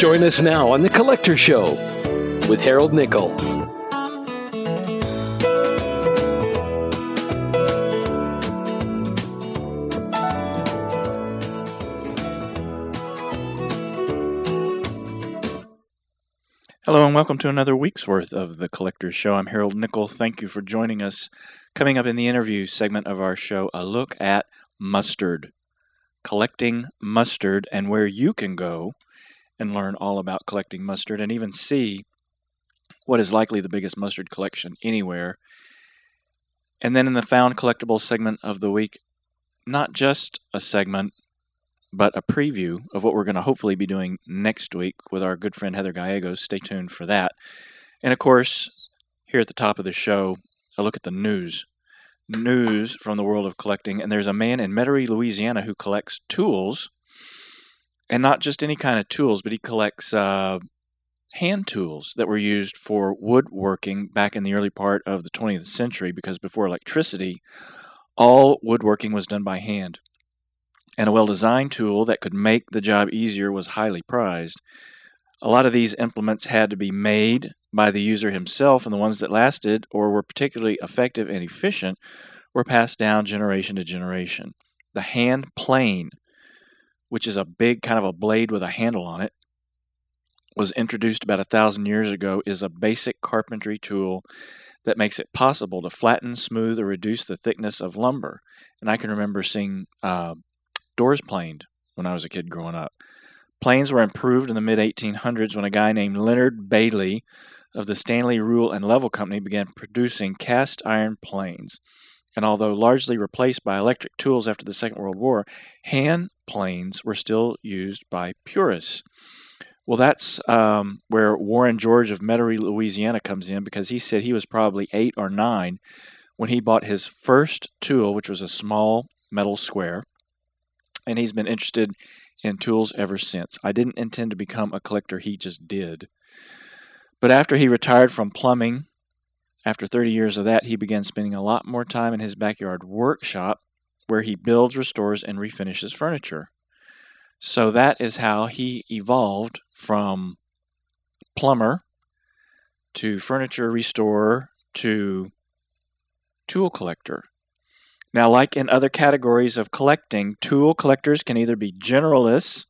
Join us now on The Collector Show with Harold Nickel. Hello and welcome to another week's worth of the Collector's Show. I'm Harold Nickel. Thank you for joining us. Coming up in the interview segment of our show, a look at mustard, collecting mustard, and where you can go and learn all about collecting mustard and even see what is likely the biggest mustard collection anywhere. And then in the found collectibles segment of the week, not just a segment, but a preview of what we're going to hopefully be doing next week with our good friend Heather Gallegos. Stay tuned for that. And of course, here at the top of the show, a look at the news. News from the world of collecting. And there's a man in Metairie, Louisiana who collects tools. And not just any kind of tools, but he collects uh, hand tools that were used for woodworking back in the early part of the 20th century because before electricity, all woodworking was done by hand and a well designed tool that could make the job easier was highly prized. A lot of these implements had to be made by the user himself, and the ones that lasted or were particularly effective and efficient were passed down generation to generation. The hand plane, which is a big kind of a blade with a handle on it, was introduced about a thousand years ago, is a basic carpentry tool that makes it possible to flatten, smooth, or reduce the thickness of lumber. And I can remember seeing uh, doors planed when I was a kid growing up. Planes were improved in the mid 1800s when a guy named Leonard Bailey of the Stanley Rule and Level Company began producing cast iron planes. And although largely replaced by electric tools after the Second World War, hand planes were still used by purists. Well, that's um, where Warren George of Metairie, Louisiana comes in because he said he was probably eight or nine when he bought his first tool, which was a small metal square and he's been interested in tools ever since. I didn't intend to become a collector, he just did. But after he retired from plumbing, after 30 years of that, he began spending a lot more time in his backyard workshop where he builds, restores, and refinishes furniture. So that is how he evolved from plumber to furniture restorer to tool collector. Now, like in other categories of collecting, tool collectors can either be generalists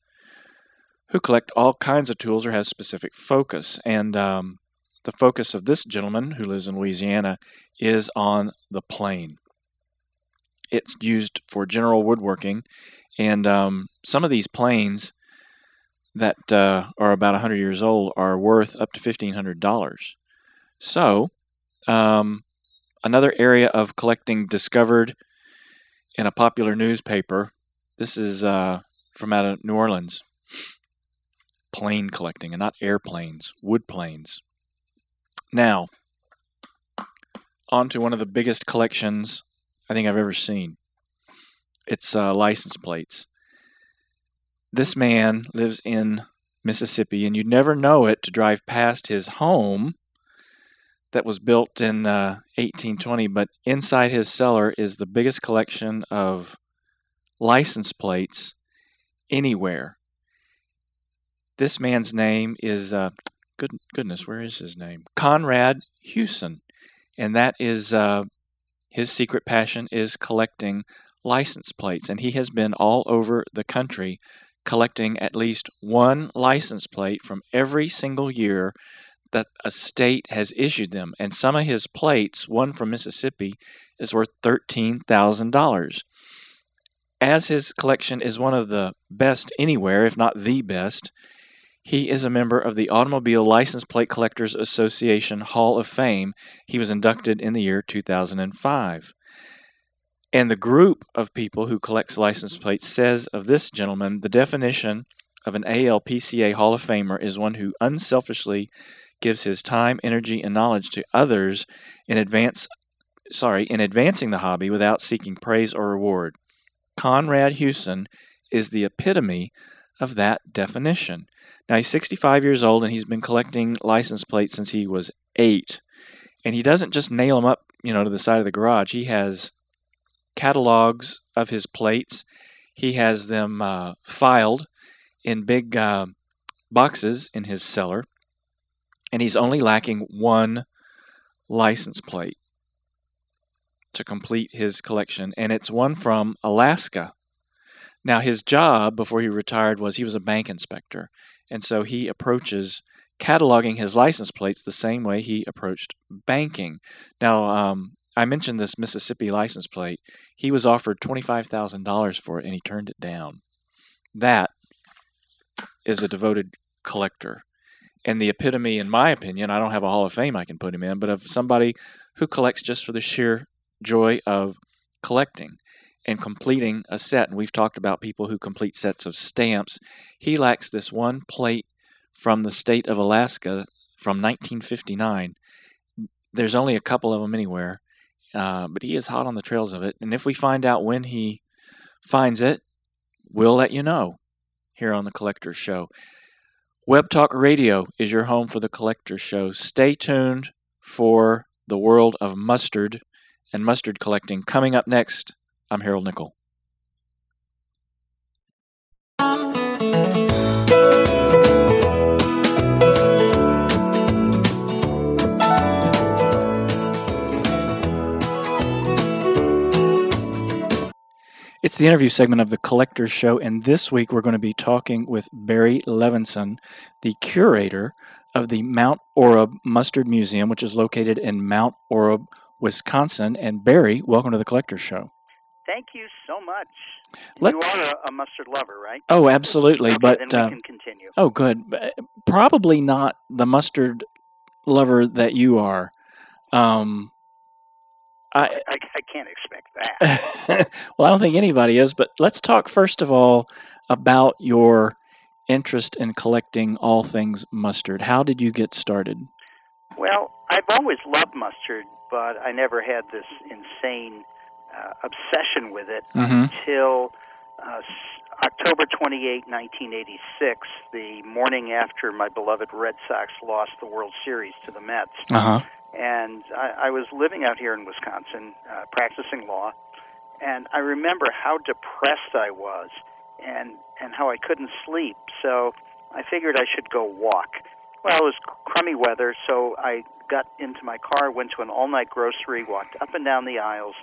who collect all kinds of tools or have specific focus. And um, the focus of this gentleman who lives in Louisiana is on the plane. It's used for general woodworking, and um, some of these planes that uh, are about 100 years old are worth up to $1,500. So, um, another area of collecting discovered in a popular newspaper. This is uh, from out of New Orleans. Plane collecting, and not airplanes, wood planes. Now, on to one of the biggest collections I think I've ever seen. It's uh, license plates. This man lives in Mississippi, and you'd never know it to drive past his home that was built in uh, 1820, but inside his cellar is the biggest collection of license plates anywhere. This man's name is, uh, good, goodness, where is his name? Conrad Hewson. And that is uh, his secret passion is collecting license plates. And he has been all over the country collecting at least one license plate from every single year that a state has issued them. And some of his plates, one from Mississippi, is worth $13,000. As his collection is one of the best anywhere, if not the best, he is a member of the Automobile License Plate Collectors Association Hall of Fame. He was inducted in the year 2005. And the group of people who collects license plates says of this gentleman the definition of an ALPCA Hall of Famer is one who unselfishly gives his time, energy, and knowledge to others in advance sorry, in advancing the hobby without seeking praise or reward. Conrad Hewson is the epitome of that definition. Now he's 65 years old and he's been collecting license plates since he was 8. And he doesn't just nail them up, you know, to the side of the garage. He has catalogs of his plates. He has them uh, filed in big uh, boxes in his cellar, and he's only lacking one license plate to complete his collection, and it's one from Alaska. Now, his job before he retired was he was a bank inspector, and so he approaches cataloging his license plates the same way he approached banking. Now, um, I mentioned this Mississippi license plate. He was offered $25,000 for it and he turned it down. That is a devoted collector. And the epitome, in my opinion, I don't have a Hall of Fame I can put him in, but of somebody who collects just for the sheer joy of collecting and completing a set. And we've talked about people who complete sets of stamps. He lacks this one plate from the state of Alaska from 1959. There's only a couple of them anywhere, uh, but he is hot on the trails of it. And if we find out when he finds it, we'll let you know here on the Collector's Show. Web Talk Radio is your home for the Collector's Show. Stay tuned for the world of mustard and mustard collecting. Coming up next, I'm Harold Nickel. It's the interview segment of the Collector's Show, and this week we're going to be talking with Barry Levenson, the curator of the Mount Horeb Mustard Museum, which is located in Mount Horeb, Wisconsin. And Barry, welcome to the Collector's Show. Thank you so much. Let- you are a, a mustard lover, right? Oh, absolutely, Okay, but then we uh, can continue. oh, good. Probably not the mustard lover that you are. Um, I I, I can't expect that. well, I don't think anybody is, but let's talk first of all about your interest in collecting all things mustard. How did you get started? well, I've always loved mustard, but I never had this insane uh, obsession with it Mm-hmm. until uh, October 28, 1986, the morning after my beloved Red Sox lost the World Series to the Mets. Uh huh. and I, I was living out here in Wisconsin, uh, practicing law, and I remember how depressed I was, and and how I couldn't sleep. So I figured I should go walk. Well, it was crummy weather, so I got into my car, went to an all-night grocery, walked up and down the aisles,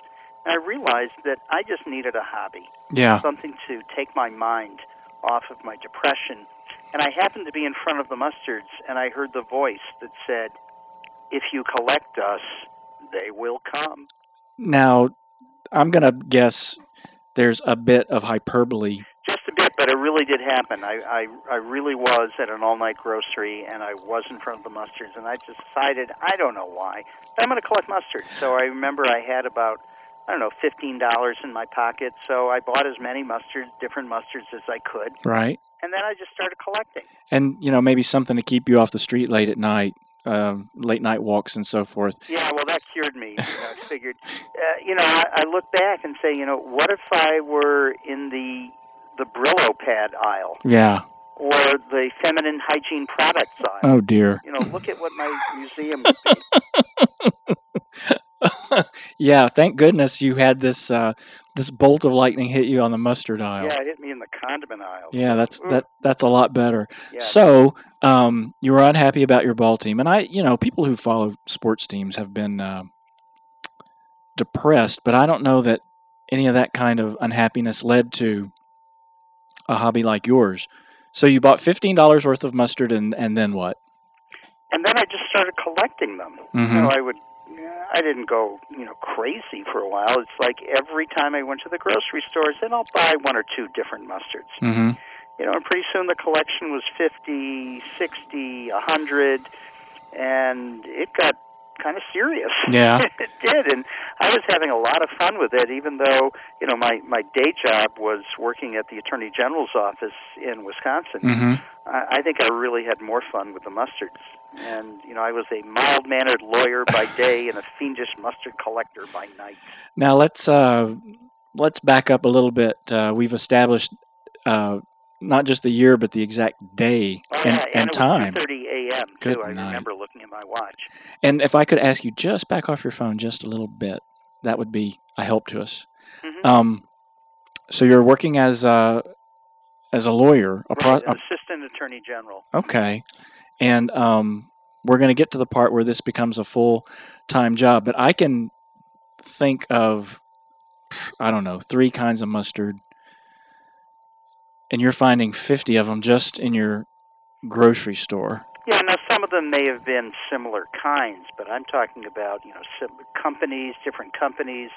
and I realized that I just needed a hobby Yeah. something to take my mind off of my depression. And I happened to be in front of the mustards, and I heard the voice that said, If you collect us, they will come. Now, I'm gonna guess there's a bit of hyperbole. Just a bit, but it really did happen. I, I, I really was at an all night grocery, and I was in front of the mustards, and I decided, I don't know why, but I'm going to collect mustard. So I remember I had about, I don't know, $15 in my pocket, so I bought as many mustards, different mustards as I could, Right. and then I just started collecting. And you know maybe something to keep you off the street late at night, um, late night walks and so forth. Yeah, well, that cured me. You know, I figured, uh, you know, I, I look back and say, you know, what if I were in the the Brillo pad aisle Yeah. or the feminine hygiene products aisle? Oh dear. You know, look at what my museum would be. yeah. Thank goodness you had this uh, this bolt of lightning hit you on the mustard aisle. Yeah, it hit me in the condiment aisle. Yeah, that's Ooh. that that's a lot better. Yeah. So, um, you were unhappy about your ball team, and I, you know, people who follow sports teams have been uh, depressed, but I don't know that any of that kind of unhappiness led to a hobby like yours. So you bought fifteen dollars worth of mustard, and and then what? and then I just started collecting them. Mhm. You know, I would. I didn't go, you know, crazy for a while. It's like every time I went to the grocery stores, then I'll buy one or two different mustards. Mm-hmm. you know, and pretty soon the collection was 50, 60, 100, and it got kind of serious. Yeah. it did, and I was having a lot of fun with it, even though, you know, my, my day job was working at the Attorney General's office in Wisconsin. Mm-hmm. I, I think I really had more fun with the mustards. And, you know, I was a mild mannered lawyer by day and a fiendish mustard collector by night. Now let's uh, let's back up a little bit. Uh, we've established uh, not just the year, but the exact day Oh, and, yeah, and and time. it was 2.30 a.m., Good too. I night. remember looking at my watch. And if I could ask you just back off your phone just a little bit, that would be a help to us. Mhm. Um, so you're working as uh, as a lawyer. A pro- Right, a- Assistant Attorney General. okay, and um, we're going to get to the part where this becomes a full time job. But I can think of I don't know three kinds of mustard, and you're finding fifty of them just in your grocery store. Yeah, now some of them may have been similar kinds, but I'm talking about you know sim- companies, different companies.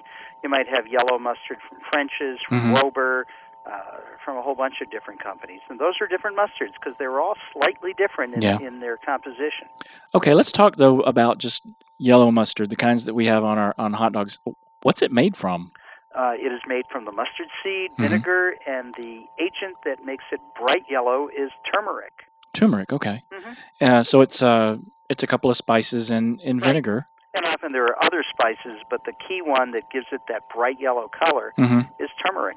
You might have yellow mustard from French's, from Mhm. Rober, uh, from a whole bunch of different companies, and those are different mustards because they were all slightly different in, Yeah. in their composition. Okay, let's talk though about just yellow mustard, the kinds that we have on our on hot dogs. What's it made from? Uh, it is made from the mustard seed, Mhm. vinegar, and the agent that makes it bright yellow is turmeric. Turmeric. Okay, Mhm. uh, so it's uh it's a couple of spices and in Right. vinegar. And often there are other spices, but the key one that gives it that bright yellow color hmm is turmeric.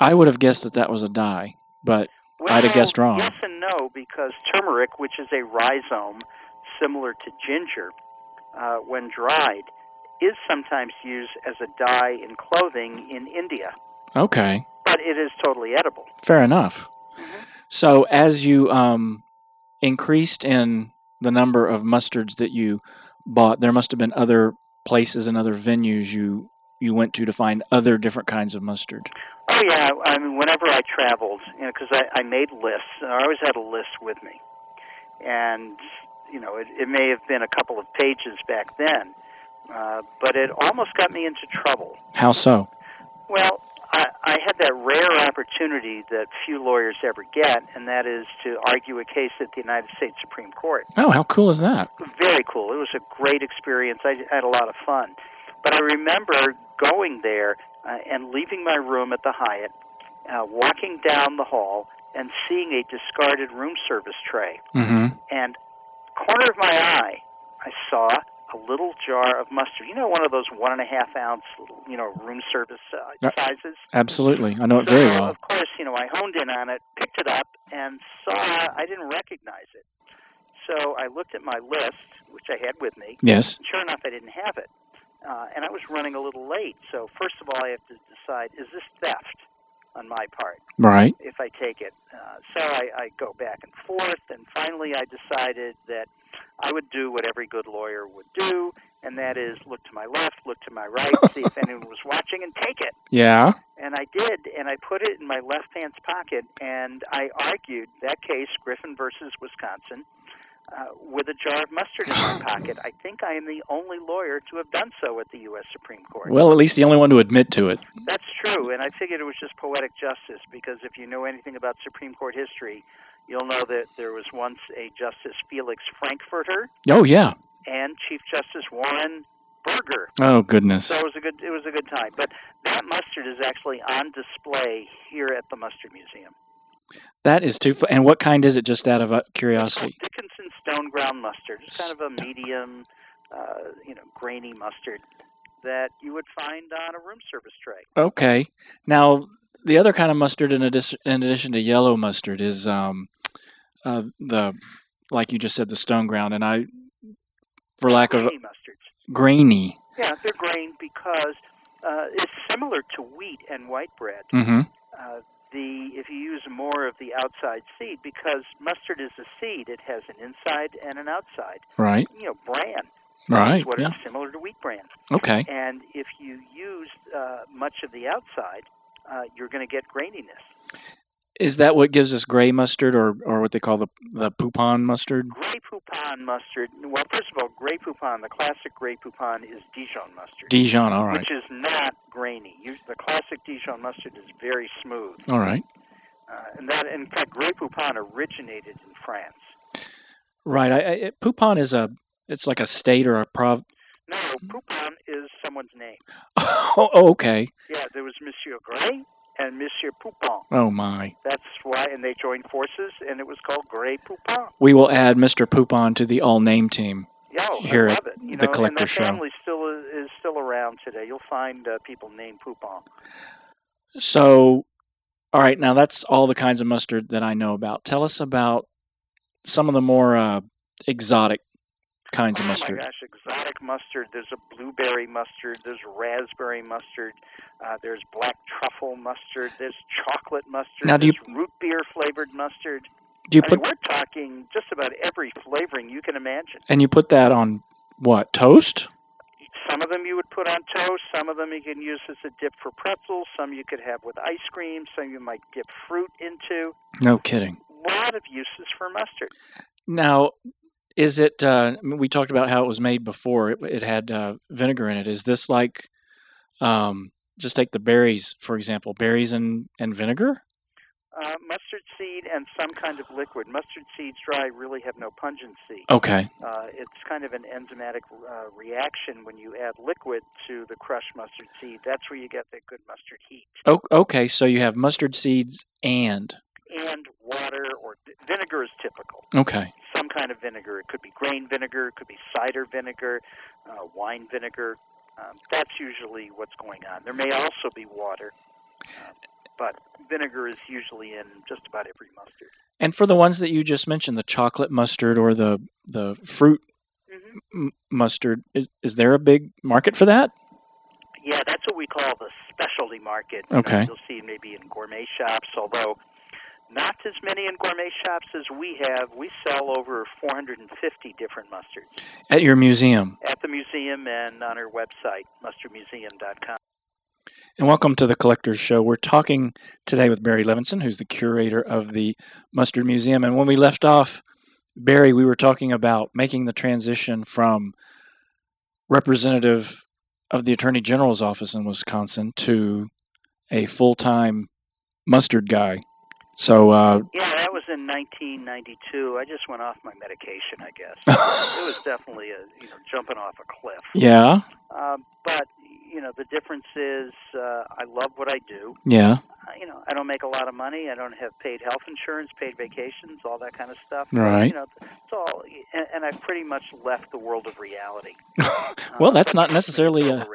I would have guessed that that was a dye, but I'd have guessed wrong. Yes and no, because turmeric, which is a rhizome similar to ginger, uh, when dried, is sometimes used as a dye in clothing in India, okay, but it is totally edible. fair enough. Mhm. So as you um increased in the number of mustards that you bought, there must have been other places and other venues you you went to to find other different kinds of mustard. Oh yeah, I mean, whenever I traveled, you know, because I, I made lists, and I always had a list with me, and you know, it, it may have been a couple of pages back then, uh, but it almost got me into trouble. How so? Well, I, I had that rare opportunity that few lawyers ever get, and that is to argue a case at the United States Supreme Court. Oh, how cool is that? Very cool. It was a great experience. I had a lot of fun. But I remember going there uh, and leaving my room at the Hyatt, uh, walking down the hall, and seeing a discarded room service tray. Mm-hmm. And corner of my eye, I saw a little jar of mustard. You know, one of those one and a half ounce, little, you know, room service uh, Yeah. sizes. Absolutely, I know it So, very well. Of course, you know, I honed in on it, picked it up, and saw I didn't recognize it. So I looked at my list, which I had with me. Yes. Sure enough, I didn't have it. Uh, and I was running a little late. So first of all, I have to decide: is this theft on my part? Right. if I take it. Uh, so I, I go back and forth, and finally I decided that I would do what every good lawyer would do, and that is look to my left, look to my right, see if anyone was watching, and take it. Yeah. And I did, and I put it in my left hand's pocket, and I argued that case, Griffin versus Wisconsin, uh, with a jar of mustard in my pocket. I think I am the only lawyer to have done so at the U.S. Supreme Court. Well, at least the only one to admit to it. That's true, and I figured it was just poetic justice because if you know anything about Supreme Court history, you'll know that there was once a Justice Felix Frankfurter Oh yeah. and Chief Justice Warren Burger. Oh goodness. So it was a good it was a good time. But that mustard is actually on display here at the Mustard Museum. That is too. And what kind is it? Just out of uh, curiosity. Dickinson Stone Ground Mustard. It's kind of a medium, uh, you know, grainy mustard that you would find on a room service tray. Okay. Now the other kind of mustard, in addition, in addition to yellow mustard, is um, uh, the like you just said, the stone ground, and I, for lack of Grainy mustards. grainy. Yeah, they're grain because uh, it's similar to wheat and white bread. Mm-hmm. Uh, the if you use more of the outside seed, because mustard is a seed, it has an inside and an outside. Right. You know, bran. Right. What Yeah. similar to wheat bran. Okay. And if you use uh, much of the outside, uh, you're going to get graininess. Is that what gives us gray mustard, or or what they call the the poupon mustard? Grey Poupon mustard. Well, first of all, Grey Poupon, the classic Grey Poupon is Dijon mustard. Dijon. All right. Which is not grainy. You, the classic Dijon mustard is very smooth. All right. Uh, and that, in fact, Grey Poupon originated in France. Right. I, I, Poupon is a. It's like a state or a prov. No, Poupon is someone's name. Oh, okay. Yeah, there was Monsieur Grey and Monsieur Poupon. Oh my. That's why, and they joined forces, and it was called Grey Poupon. We will add Mr. Poupon to the all name team. Yeah, oh, Here I at. You the know, Collector and Show. family still is, is still around today. You'll find uh, people named Poupon. So, all right, now that's all the kinds of mustard that I know about. Tell us about some of the more uh, exotic kinds of oh mustard? my gosh, exotic mustard. There's a blueberry mustard. There's raspberry mustard. Uh, there's black truffle mustard. There's chocolate mustard. Now, do you- root beer flavored mustard. Do you I mean, put we're talking just about every flavoring you can imagine. and you put that on what toast? Some of them you would put on toast. Some of them you can use as a dip for pretzels. Some you could have with ice cream. Some you might dip fruit into. No kidding. A lot of uses for mustard. Now, is it? Uh, we talked about how it was made before. It, it had uh, vinegar in it. Is this like, um, just take the berries for example, berries and and vinegar? Uh, mustard seed and some kind of liquid. Mustard seeds dry really have no pungency. Okay. Uh, it's kind of an enzymatic uh, reaction when you add liquid to the crushed mustard seed. That's where you get the good mustard heat. O- okay. So you have mustard seeds and And water or vinegar is typical. okay. Some kind of vinegar. It could be grain vinegar. It could be cider vinegar, uh, wine vinegar. Um, that's usually what's going on. There may also be water, uh, but vinegar is usually in just about every mustard. And for the ones that you just mentioned, the chocolate mustard or the the fruit hmm m- mustard, is is there a big market for that? Yeah, that's what we call the specialty market. Okay. You'll see maybe in gourmet shops, although not as many in gourmet shops as we have. We sell over 450 different mustards At your museum. at the museum and on our website, mustardmuseum.com. And welcome to the Collectors Show. We're talking today with Barry Levenson, who's the curator of the Mustard Museum. And when we left off, Barry, we were talking about making the transition from representative of the Attorney General's office in Wisconsin to a full time mustard guy. So, uh, Yeah, that was in 1992. I just went off my medication, I guess. it was definitely a you know jumping off a cliff. yeah, Um, but you know the difference is uh, I love what I do. yeah, Uh, you know, I don't make a lot of money. I don't have paid health insurance, paid vacations, all that kind of stuff. Right. You know, it's all, and, and I've pretty much left the world of reality. Well, Uh, that's not necessarily a-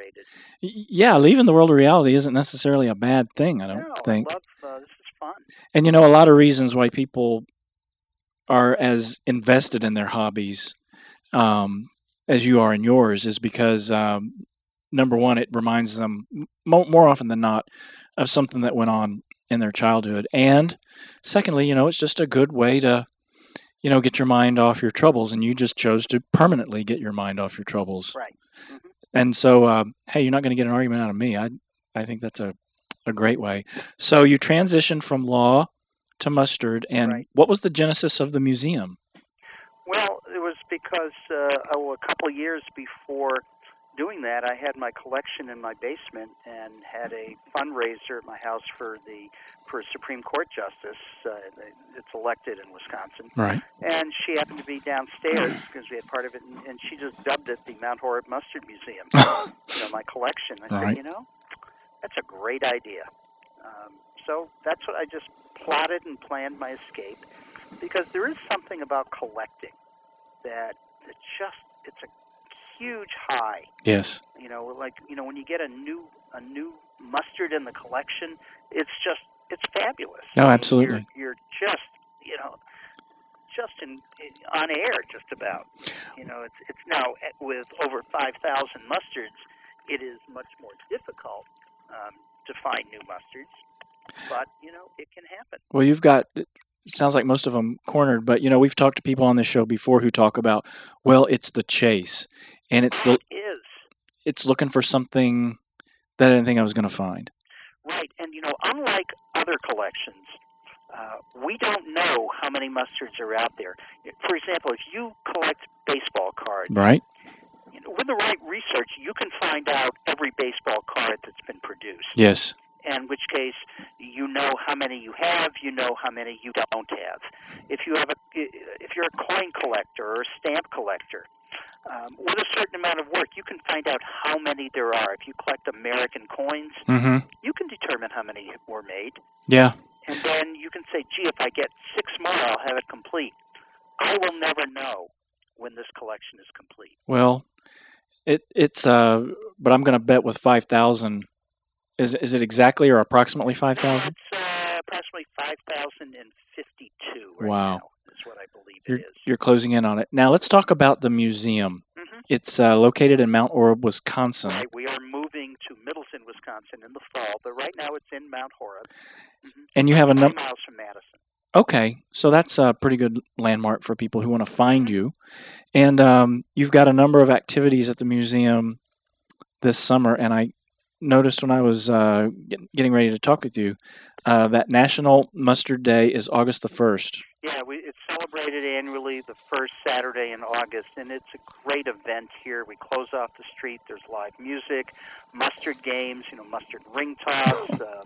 yeah. Leaving the world of reality isn't necessarily a bad thing, I don't no, think. I love uh, this is fun. And you know, a lot of reasons why people are as invested in their hobbies um, as you are in yours is because um, number one, it reminds them mo- more often than not of something that went on in their childhood, and secondly, you know, it's just a good way to you know get your mind off your troubles, and you just chose to permanently get your mind off your troubles. Right. Mhm. And so, uh, hey, you're not going to get an argument out of me. I I think that's a a great way. So you transitioned from law to mustard, and Right. what was the genesis of the museum? Well, it was because uh, oh, a couple of years before doing that, I had my collection in my basement and had a fundraiser at my house for the for a Supreme Court justice. Uh, it's elected in Wisconsin, Right. and she happened to be downstairs because we had part of it, and, and she just dubbed it the Mount Horeb Mustard Museum. you know, my collection. I Right. said, you know, that's a great idea. Um, so that's what I just plotted and planned my escape because there is something about collecting that it just it's a huge high. Yes. You know, like you know when you get a new a new mustard in the collection, it's just it's fabulous. Oh, I mean, absolutely. You're, you're just you know just in, on air just about. You know, it's it's now with over five thousand mustards, it is much more difficult um, to find new mustards. But you know, it can happen. Well, you've got. It sounds like most of them cornered, but you know we've talked to people on this show before who talk about, well, it's the chase, and it's the That is it's looking for something that I didn't think I was going to find. right, and you know, unlike other collections, uh, we don't know how many mustards are out there. For example, if you collect baseball cards, Right. With the right research, you can find out every baseball card that's been produced. Yes. in which case you know how many you have, you know how many you don't have. If you have a, if you're a coin collector or a stamp collector, um, with a certain amount of work, you can find out how many there are. If you collect American coins, Mm-hmm. you can determine how many were made, Yeah. and then you can say, "Gee, if I get six more, I'll have it complete." I will never know when this collection is complete. Well, it it's uh, but I'm going to bet with five thousand. Is is it exactly or approximately five thousand? It's uh, approximately five thousand and fifty-two. Right Wow. now is what I believe You're, it is. you're closing in on it. Now let's talk about the museum. Mhm. It's uh, located in Mount Horeb, Wisconsin. Right, we are moving to Middleton, Wisconsin in the fall, but right now it's in Mount Horeb. Mhm. And you have a number. miles from Madison. Okay, so that's a pretty good landmark for people who want to find you. And um, you've got a number of activities at the museum this summer. And I noticed when I was uh, getting ready to talk with you uh, that National Mustard Day is August the 1st. Yeah, we, it's celebrated annually the first Saturday in August, and it's a great event here. We close off the street. There's live music, mustard games, you know, mustard ring toss, uh,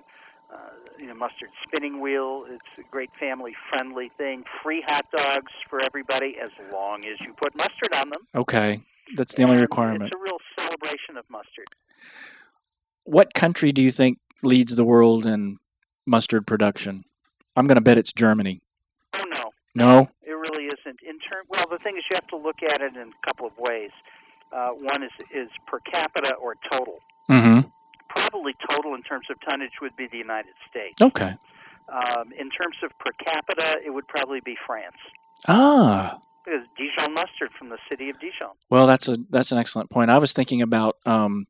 uh, you know, mustard spinning wheel. It's a great family-friendly thing. Free hot dogs for everybody as long as you put mustard on them. Okay, that's the only requirement. It's a real celebration of mustard. What country do you think leads the world in mustard production? I'm going to bet it's Germany. Oh no, No? It really isn't. In term, well, the thing is, you have to look at it in a couple of ways. Uh, one is is per capita or total. Mm hmm. Probably total in terms of tonnage would be the United States. Okay. Um, in terms of per capita, it would probably be France Ah, because Dijon mustard from the city of Dijon. well, that's a that's an excellent point. I was thinking about um,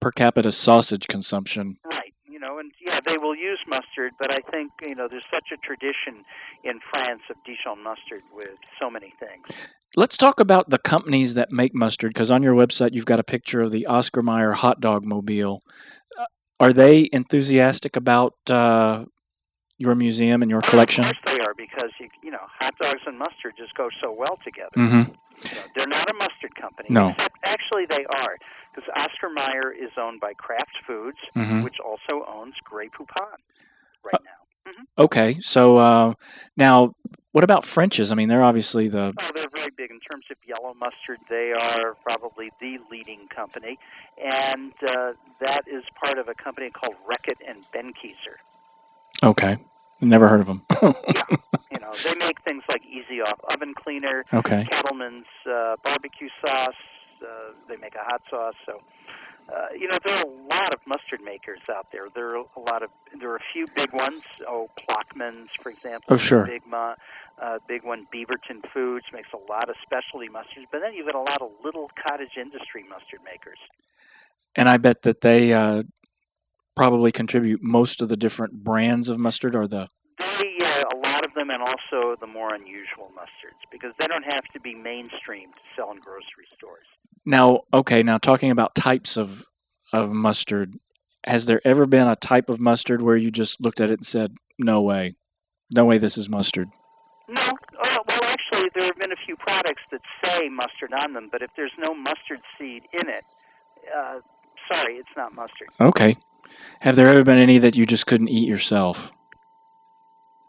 per capita sausage consumption. Right. You know, and yeah, they will use mustard, but I think you know there's such a tradition in France of Dijon mustard with so many things. Let's talk about the companies that make mustard because on your website you've got a picture of the Oscar Mayer hot dog mobile. Uh, Are they enthusiastic about uh, your museum and your collection? Of course they are because you you know hot dogs and mustard just go so well together. Mm-hmm. You know, they're not a mustard company. No. Except actually they are because Oscar Mayer is owned by Kraft Foods, Mm-hmm. which also owns Grey Poupon right now. Okay, so uh, now what about French's? I mean, they're obviously the Oh, they're very big in terms of yellow mustard. They are probably the leading company, and uh, that is part of a company called Reckitt and Benckiser. okay. Never heard of them. yeah. You know, they make things like Easy Off Oven Cleaner, okay. Cattleman's uh, barbecue sauce. Uh, they make a hot sauce. So, uh, you know, there are a lot of mustard makers out there. There are a lot of there are a few big ones. Oh, Plochman's, for example. Oh, sure. Big, mo- uh, big one. Beaverton Foods makes a lot of specialty mustards. But then you've got a lot of little cottage industry mustard makers. And I bet that they uh, probably contribute most of the different brands of mustard or the They, uh, a lot of them, and also the more unusual mustards, because they don't have to be mainstream to sell in grocery stores. Now, okay, now talking about types of of mustard, has there ever been a type of mustard where you just looked at it and said, "No way, no way, this is mustard"? No, uh, well, actually, there have been a few products that say mustard on them, but if there's no mustard seed in it, uh, sorry, it's not mustard. Okay. Have there ever been any that you just couldn't eat yourself?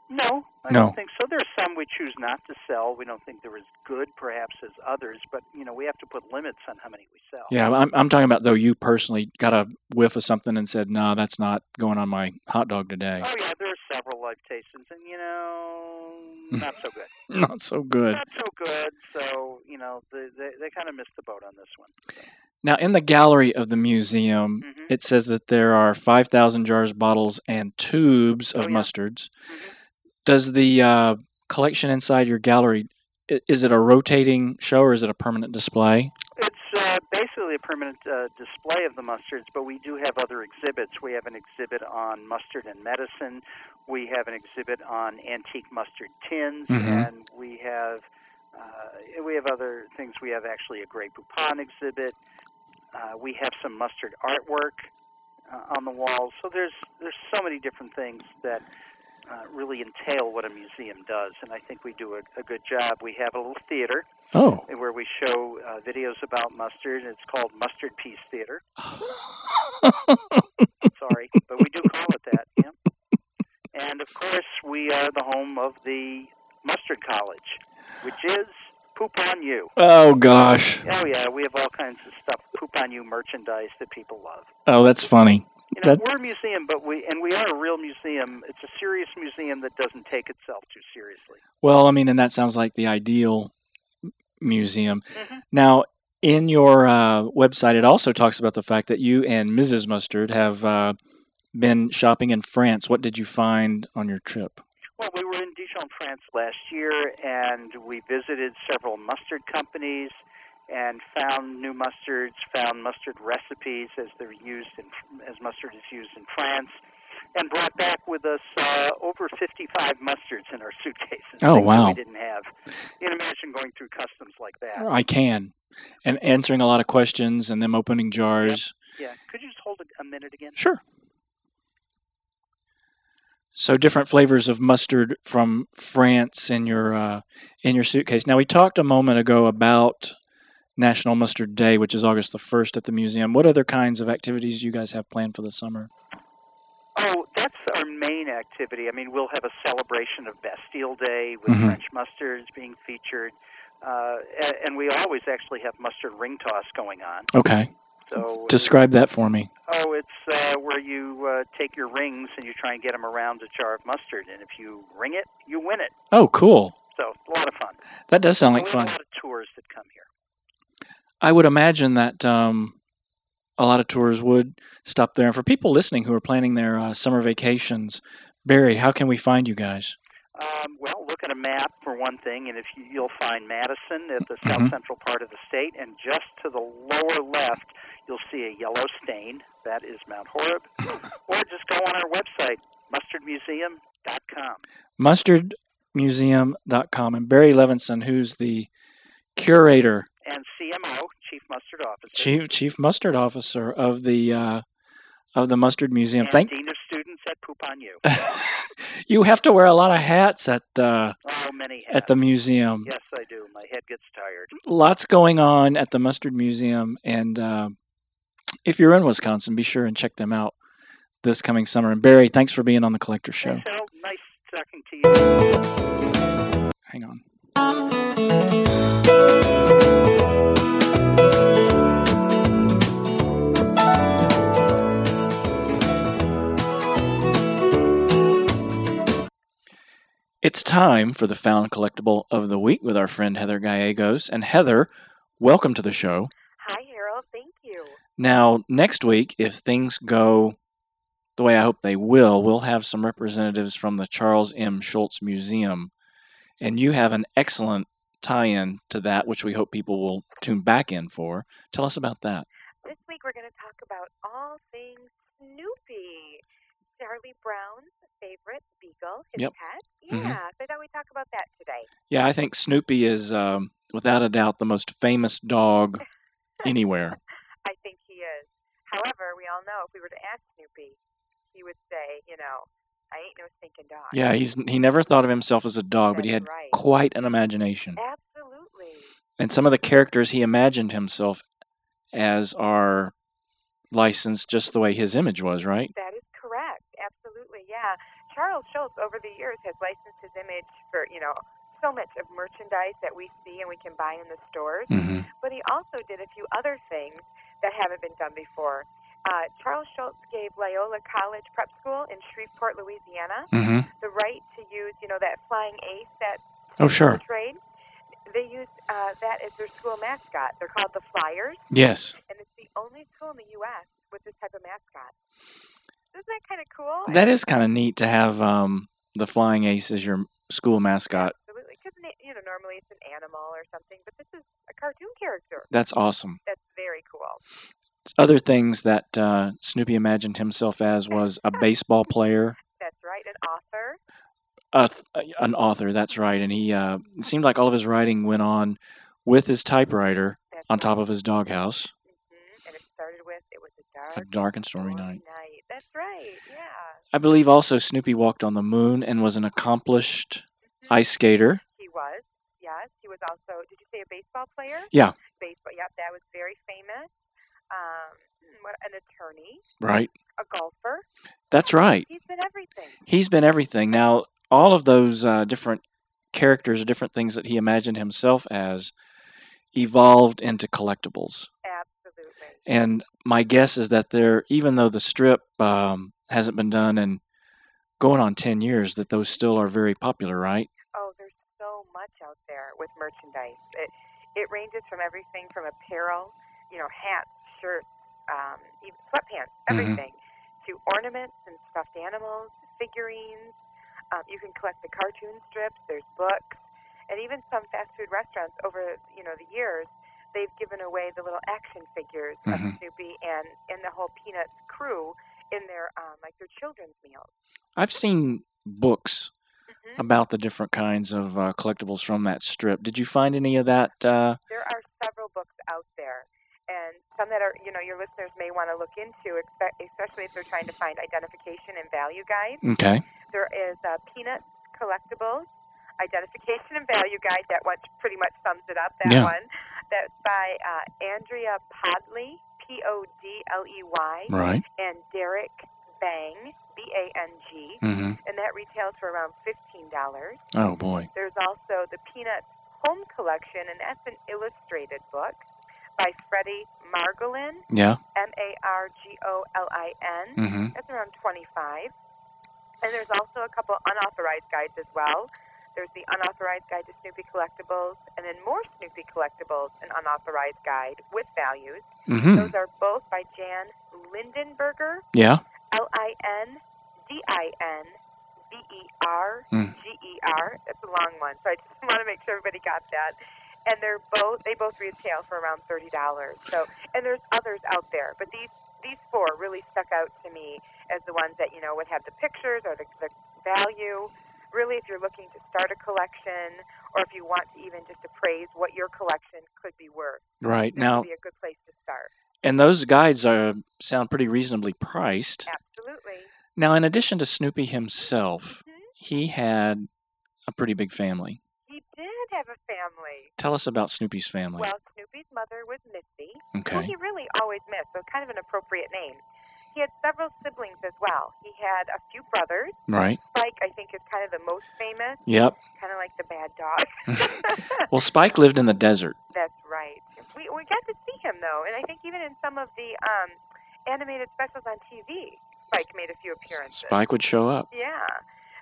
No, I No. don't think so. There's some we choose not to sell. We don't think they're as good, perhaps, as others, but you know, we have to put limits on how many we sell. Yeah, I'm, I'm talking about though you personally got a whiff of something and said, "No, that's not going on my hot dog today." Oh yeah, there are several I've tasted, and you know, not so good. Not so good. Not so good. So you know, they they, they kind of missed the boat on this one. Now, in the gallery of the museum, Mhm. it says that there are 5,000 jars, bottles, and tubes of Oh, yeah. mustards. Mhm. Does the uh, collection inside your gallery is it a rotating show or is it a permanent display? It's uh, basically a permanent uh, display of the mustards, but we do have other exhibits. We have an exhibit on mustard and medicine. We have an exhibit on antique mustard tins, Mhm. and we have uh, we have other things. We have actually a Grey Poupon exhibit. Uh, we have some mustard artwork uh, on the walls. So there's there's so many different things that uh, really entail what a museum does, and I think we do a, a good job. We have a little theater Oh. where we show uh, videos about mustard. and It's called Mustard Piece Theater. Sorry, but we do call it that. Yeah. And of course, we are the home of the Mustard College, which is Poop on You. oh, gosh. Oh yeah, we have all kinds of stuff, Poop on You merchandise that people love. Oh, that's funny. You know, That- we're a museum, but we and we are a real museum. It's a serious museum that doesn't take itself too seriously. Well, I mean, and that sounds like the ideal museum. Mhm. Now, in your uh, website, it also talks about the fact that you and Mrs. Mustard have uh, been shopping in France. What did you find on your trip? Well, we were in Dijon, France last year, and we visited several mustard companies and found new mustards, found mustard recipes as they're used in, as mustard is used in France, and brought back with us uh, over 55 mustards in our suitcases. Oh, wow. We didn't have. You can imagine going through customs like that. I can. And answering a lot of questions and them opening jars. Yeah. Could you just hold a, a minute again? Sure. So different flavors of mustard from France in your uh, in your suitcase. Now we talked a moment ago about National Mustard Day, which is August the first at the museum. What other kinds of activities do you guys have planned for the summer? Oh, that's our main activity. I mean, we'll have a celebration of Bastille Day with Mhm. French mustards being featured, uh, and we always actually have mustard ring toss going on. Okay, So, describe that for me. oh, it's uh, where you uh, take your rings and you try and get them around a jar of mustard, and if you ring it, you win it. Oh, cool. So, a lot of fun. That does sound like we fun. have a lot of tours that come here. I would imagine that um, a lot of tours would stop there. And for people listening who are planning their uh, summer vacations, Barry, how can we find you guys? Um, well, look at a map for one thing, and if you, you'll find Madison at the south Mhm. central part of the state, and just to the lower left, you'll see a yellow stain. That is Mount Horeb. or just go on our website, mustardmuseum.com. mustardmuseum.com and Barry Levenson, who's the curator, And CMO, Chief Mustard Officer. chief chief mustard officer of the uh, of the Mustard Museum. and Thank Dean of Students at Poop on You. you have to wear a lot of hats at uh, Oh, many at the museum. Yes, I do. My head gets tired. Lots going on at the Mustard Museum, and uh, if you're in Wisconsin, be sure and check them out this coming summer. And Barry, thanks for being on the Collector Show. Thanks, Nice talking to you. Hang on. It's time for the found collectible of the week with our friend Heather Gallegos. And Heather, welcome to the show. Hi, Harold. Thank you. Now, next week, if things go the way I hope they will, we'll have some representatives from the Charles M. Schulz Museum. And you have an excellent tie in to that, which we hope people will tune back in for. Tell us about that. This week we're going to talk about all things Snoopy, Charlie Brown's favorite beagle, his Yep. pet. Mhm. Yeah, so I thought we'd talk about that today. Yeah, I think Snoopy is, um, without a doubt, the most famous dog anywhere. I think he is. However, we all know if we were to ask Snoopy, he would say, you know, I ain't no stinking dog. Yeah, he's he never thought of himself as a dog, but he had right. quite an imagination. Absolutely. And some of the characters he imagined himself as are licensed just the way his image was, right? That is correct. Absolutely, yeah. Charles Schulz over the years has licensed his image for, you know, so much of merchandise that we see and we can buy in the stores. Mm-hmm. But he also did a few other things that haven't been done before. Uh, Charles Schulz gave Loyola College Prep School in Shreveport, Louisiana, Mm-hmm. the right to use, you know, that flying ace that Oh, sure. trade. They use uh, that as their school mascot. They're called the Flyers, Yes. and it's the only school in the U.S. with this type of mascot. Isn't that kind of cool? That is kind of neat to have um, the flying ace as your school mascot. Absolutely, because you know normally it's an animal or something, but this is a cartoon character. That's awesome. That's very cool. Other things that uh, Snoopy imagined himself as was a baseball player, That's right, an author. a th- an author. That's right. And he uh, it seemed like all of his writing went on with his typewriter That's on top right. of his doghouse. Mm-hmm. And it started with it was a dark, A dark and stormy night. night. That's right. Yeah. I believe also Snoopy walked on the moon and was an accomplished Mhm. ice skater. He was. Yes, he was also. Did you say a baseball player? Yeah. Baseball. Yep, that was very famous. Um, an attorney, Right. a golfer. That's right. He's been everything. He's been everything. Now, all of those uh, different characters, different things that he imagined himself as, evolved into collectibles. Absolutely. And my guess is that there, even though the strip um, hasn't been done in going on 10 years, that those still are very popular, right? Oh, there's so much out there with merchandise. It it ranges from everything from apparel, you know, hats, shirts, um, even sweatpants, Mhm. everything, to ornaments and stuffed animals, figurines. Um, you can collect the cartoon strips. There's books, and even some fast food restaurants over you know the years, they've given away the little action figures Mhm. of Snoopy and and the whole Peanuts crew in their um, like their children's meals. I've seen books hmm about the different kinds of uh, collectibles from that strip. Did you find any of that? Uh, There are several books out there, and some that are you know your listeners may want to look into, especially if they're trying to find identification and value guides. okay. There is uh, Peanuts Collectibles Identification and Value Guide. That one pretty much sums it up. That Yeah. one. That's by uh, Andrea Podley, P O D L E Y, Right. and Derek Bang, B A N G, mm-hmm. and that retails for around fifteen dollars. Oh boy. There's also the Peanuts Home Collection, and that's an illustrated book by Freddie Margolin, Yeah. M A R G O L I N. hmm That's around 25. And there's also a couple unauthorized guides as well. There's the unauthorized guide to Snoopy collectibles, and then more Snoopy collectibles, an unauthorized guide with values. hmm Those are both by Jan Lindenberger, Yeah. L I N D I N B E R. G E R. That's a long one, so I just want to make sure everybody got that. And they're both they both retail for around thirty dollars. So and there's others out there, but these these four really stuck out to me as the ones that you know would have the pictures or the, the value. Really, if you're looking to start a collection, or if you want to even just appraise what your collection could be worth, Right. Now, would be a good place to start. and those guides are sound pretty reasonably priced. Absolutely. Now, in addition to Snoopy himself, Mhm. he had a pretty big family. Have a family. Tell us about Snoopy's family. Well, Snoopy's mother was Missy, who okay. he really always missed, so kind of an appropriate name. He had several siblings as well. He had a few brothers. Right. Spike, I think, is kind of the most famous, Yep. kind of like the bad dog. Well, Spike lived in the desert. That's right. We we got to see him though, and I think even in some of the um, animated specials on TV, Spike made a few appearances. Spike would show up. Yeah.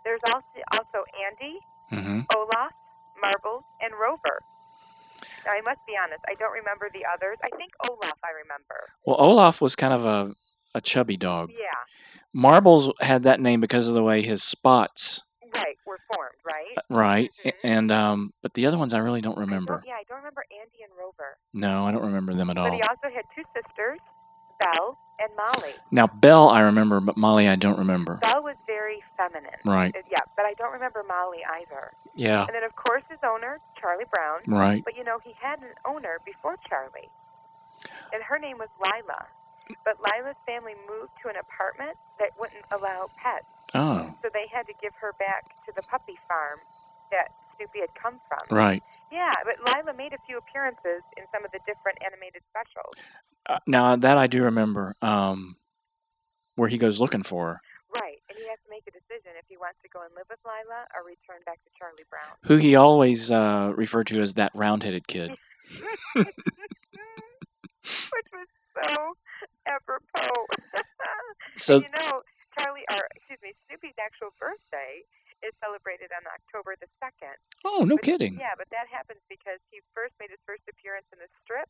There's also also Andy, mm-hmm. Olaf, Marbles, and Rover. Now, I must be honest, I don't remember the others. I think Olaf I remember. Well, Olaf was kind of a, a chubby dog. Yeah, Marbles had that name because of the way his spots, right, were formed, right? right? A- Mhm. And um, but the other ones I really don't I remember. don't- yeah, I don't remember Andy and Rover. No, I don't remember them at all. But he also had two sisters, Belle and Molly. Now Belle, I remember, but Molly, I don't remember. Belle was very feminine. Right? Uh, Yeah, but I don't remember Molly either. Yeah. And then, of course, his owner, Charlie Brown. Right. But you know, he had an owner before Charlie, and her name was Lila. But Lila's family moved to an apartment that wouldn't allow pets, Oh, so they had to give her back to the puppy farm that Snoopy had come from. right. Yeah, but Lila made a few appearances in some of the different animated specials. Uh, now that I do remember, um, where he goes looking for her, Right, and he has to make a decision if he wants to go and live with Lila or return back to Charlie Brown. who he always uh, referred to as that round-headed kid. Which was so apropos. So you know, Charlie, or excuse me, Snoopy's actual birthday is celebrated on October the second. Oh, no But- kidding. Yeah, but that happens because he first made his first appearance in the strip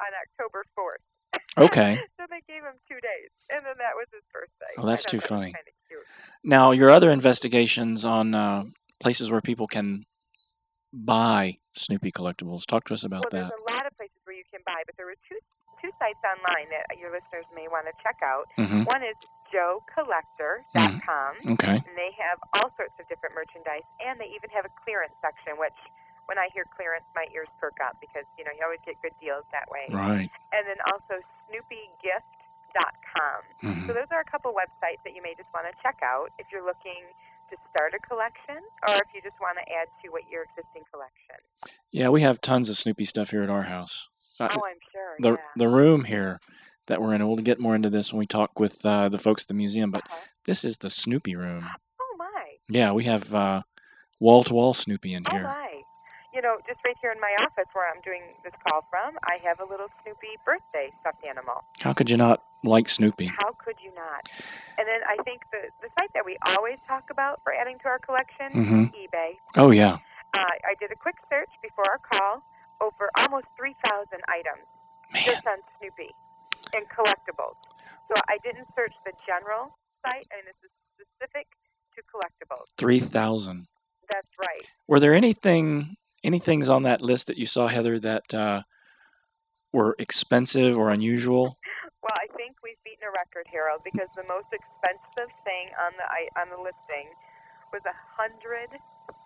on October fourth. Okay. so they gave him two days, and then that was his birthday. Oh, that's too funny. Of cute. Now, your other investigations on uh, places where people can buy Snoopy collectibles. Talk to us about well, that. there's a lot of places where you can buy, but there were two two sites online that your listeners may want to check out. hmm One is joecollector.com. Okay. And they have all sorts of different merchandise, and they even have a clearance section, which when I hear clearance, my ears perk up because, you know, you always get good deals that way. Right. And then also snoopygift.com. hmm So those are a couple websites that you may just want to check out if you're looking to start a collection or if you just want to add to what your existing collection. Yeah, we have tons of Snoopy stuff here at our house. Uh, oh, I'm sure. the yeah. the room here that we're in. We'll get more into this when we talk with uh, the folks at the museum. But Uh-huh. this is the Snoopy room. Oh, my. Yeah, we have wall to wall Snoopy in here. Oh, my. You know, just right here in my office where I'm doing this call from, I have a little Snoopy birthday stuffed animal. How could you not like Snoopy? How could you not? And then I think the the site that we always talk about for adding to our collection, Mhm. eBay. Oh yeah. Uh, I did a quick search before our call, over almost 3,000 items Man. just on Snoopy and collectibles. So I didn't search the general site, and it's specific to collectibles. Three thousand. That's right. Were there anything, any things on that list that you saw, Heather, that uh, were expensive or unusual? Well, I think we've beaten a record, Harold, because the most expensive thing on the I- on the listing was a hundred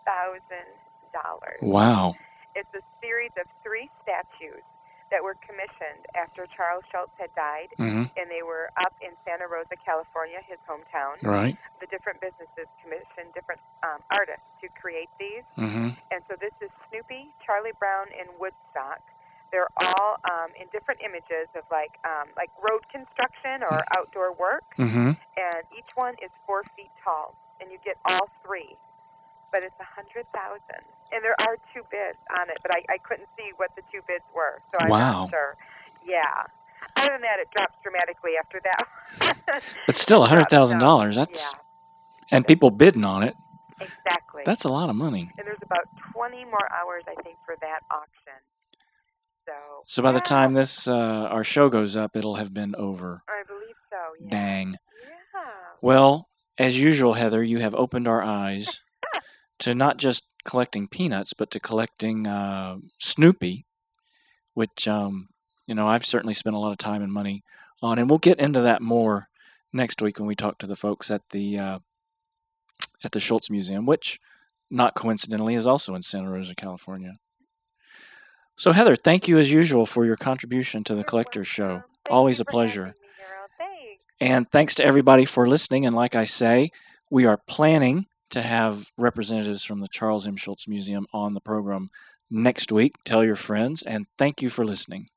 thousand dollars. Wow. It's a series of three statues that were commissioned after Charles Schulz had died, hmm and they were up in Santa Rosa, California, his hometown. Right. The different businesses commissioned different um, artists to create these, mm-hmm. and so this is Snoopy, Charlie Brown, and Woodstock. They're all um, in different images of like um, like road construction or outdoor work, hmm and each one is four feet tall, and you get all three. But it's a hundred thousand, and there are two bids on it, but I, I couldn't see what the two bids were, so I'm Wow. not sure. Yeah. Other than that, it drops dramatically after that. But still, a hundred thousand dollars. yeah, That's and people bidding on it. exactly. That's a lot of money. and there's about 20 more hours, I think, for that auction. So. So by the time this uh, our show goes up, it'll have been over. I believe so. Yeah. Dang. Yeah. Well, as usual, Heather, you have opened our eyes to not just collecting peanuts, but to collecting uh, Snoopy, which um, you know I've certainly spent a lot of time and money on, and we'll get into that more next week when we talk to the folks at the uh, at the Schulz Museum, which, not coincidentally, is also in Santa Rosa, California. So, Heather, thank you as usual for your contribution to the Collector's Show. Always a pleasure. having me, Harold. Thanks. And thanks to everybody for listening. And like I say, we are planning to have representatives from the Charles M. Schulz Museum on the program next week. Tell your friends, and thank you for listening.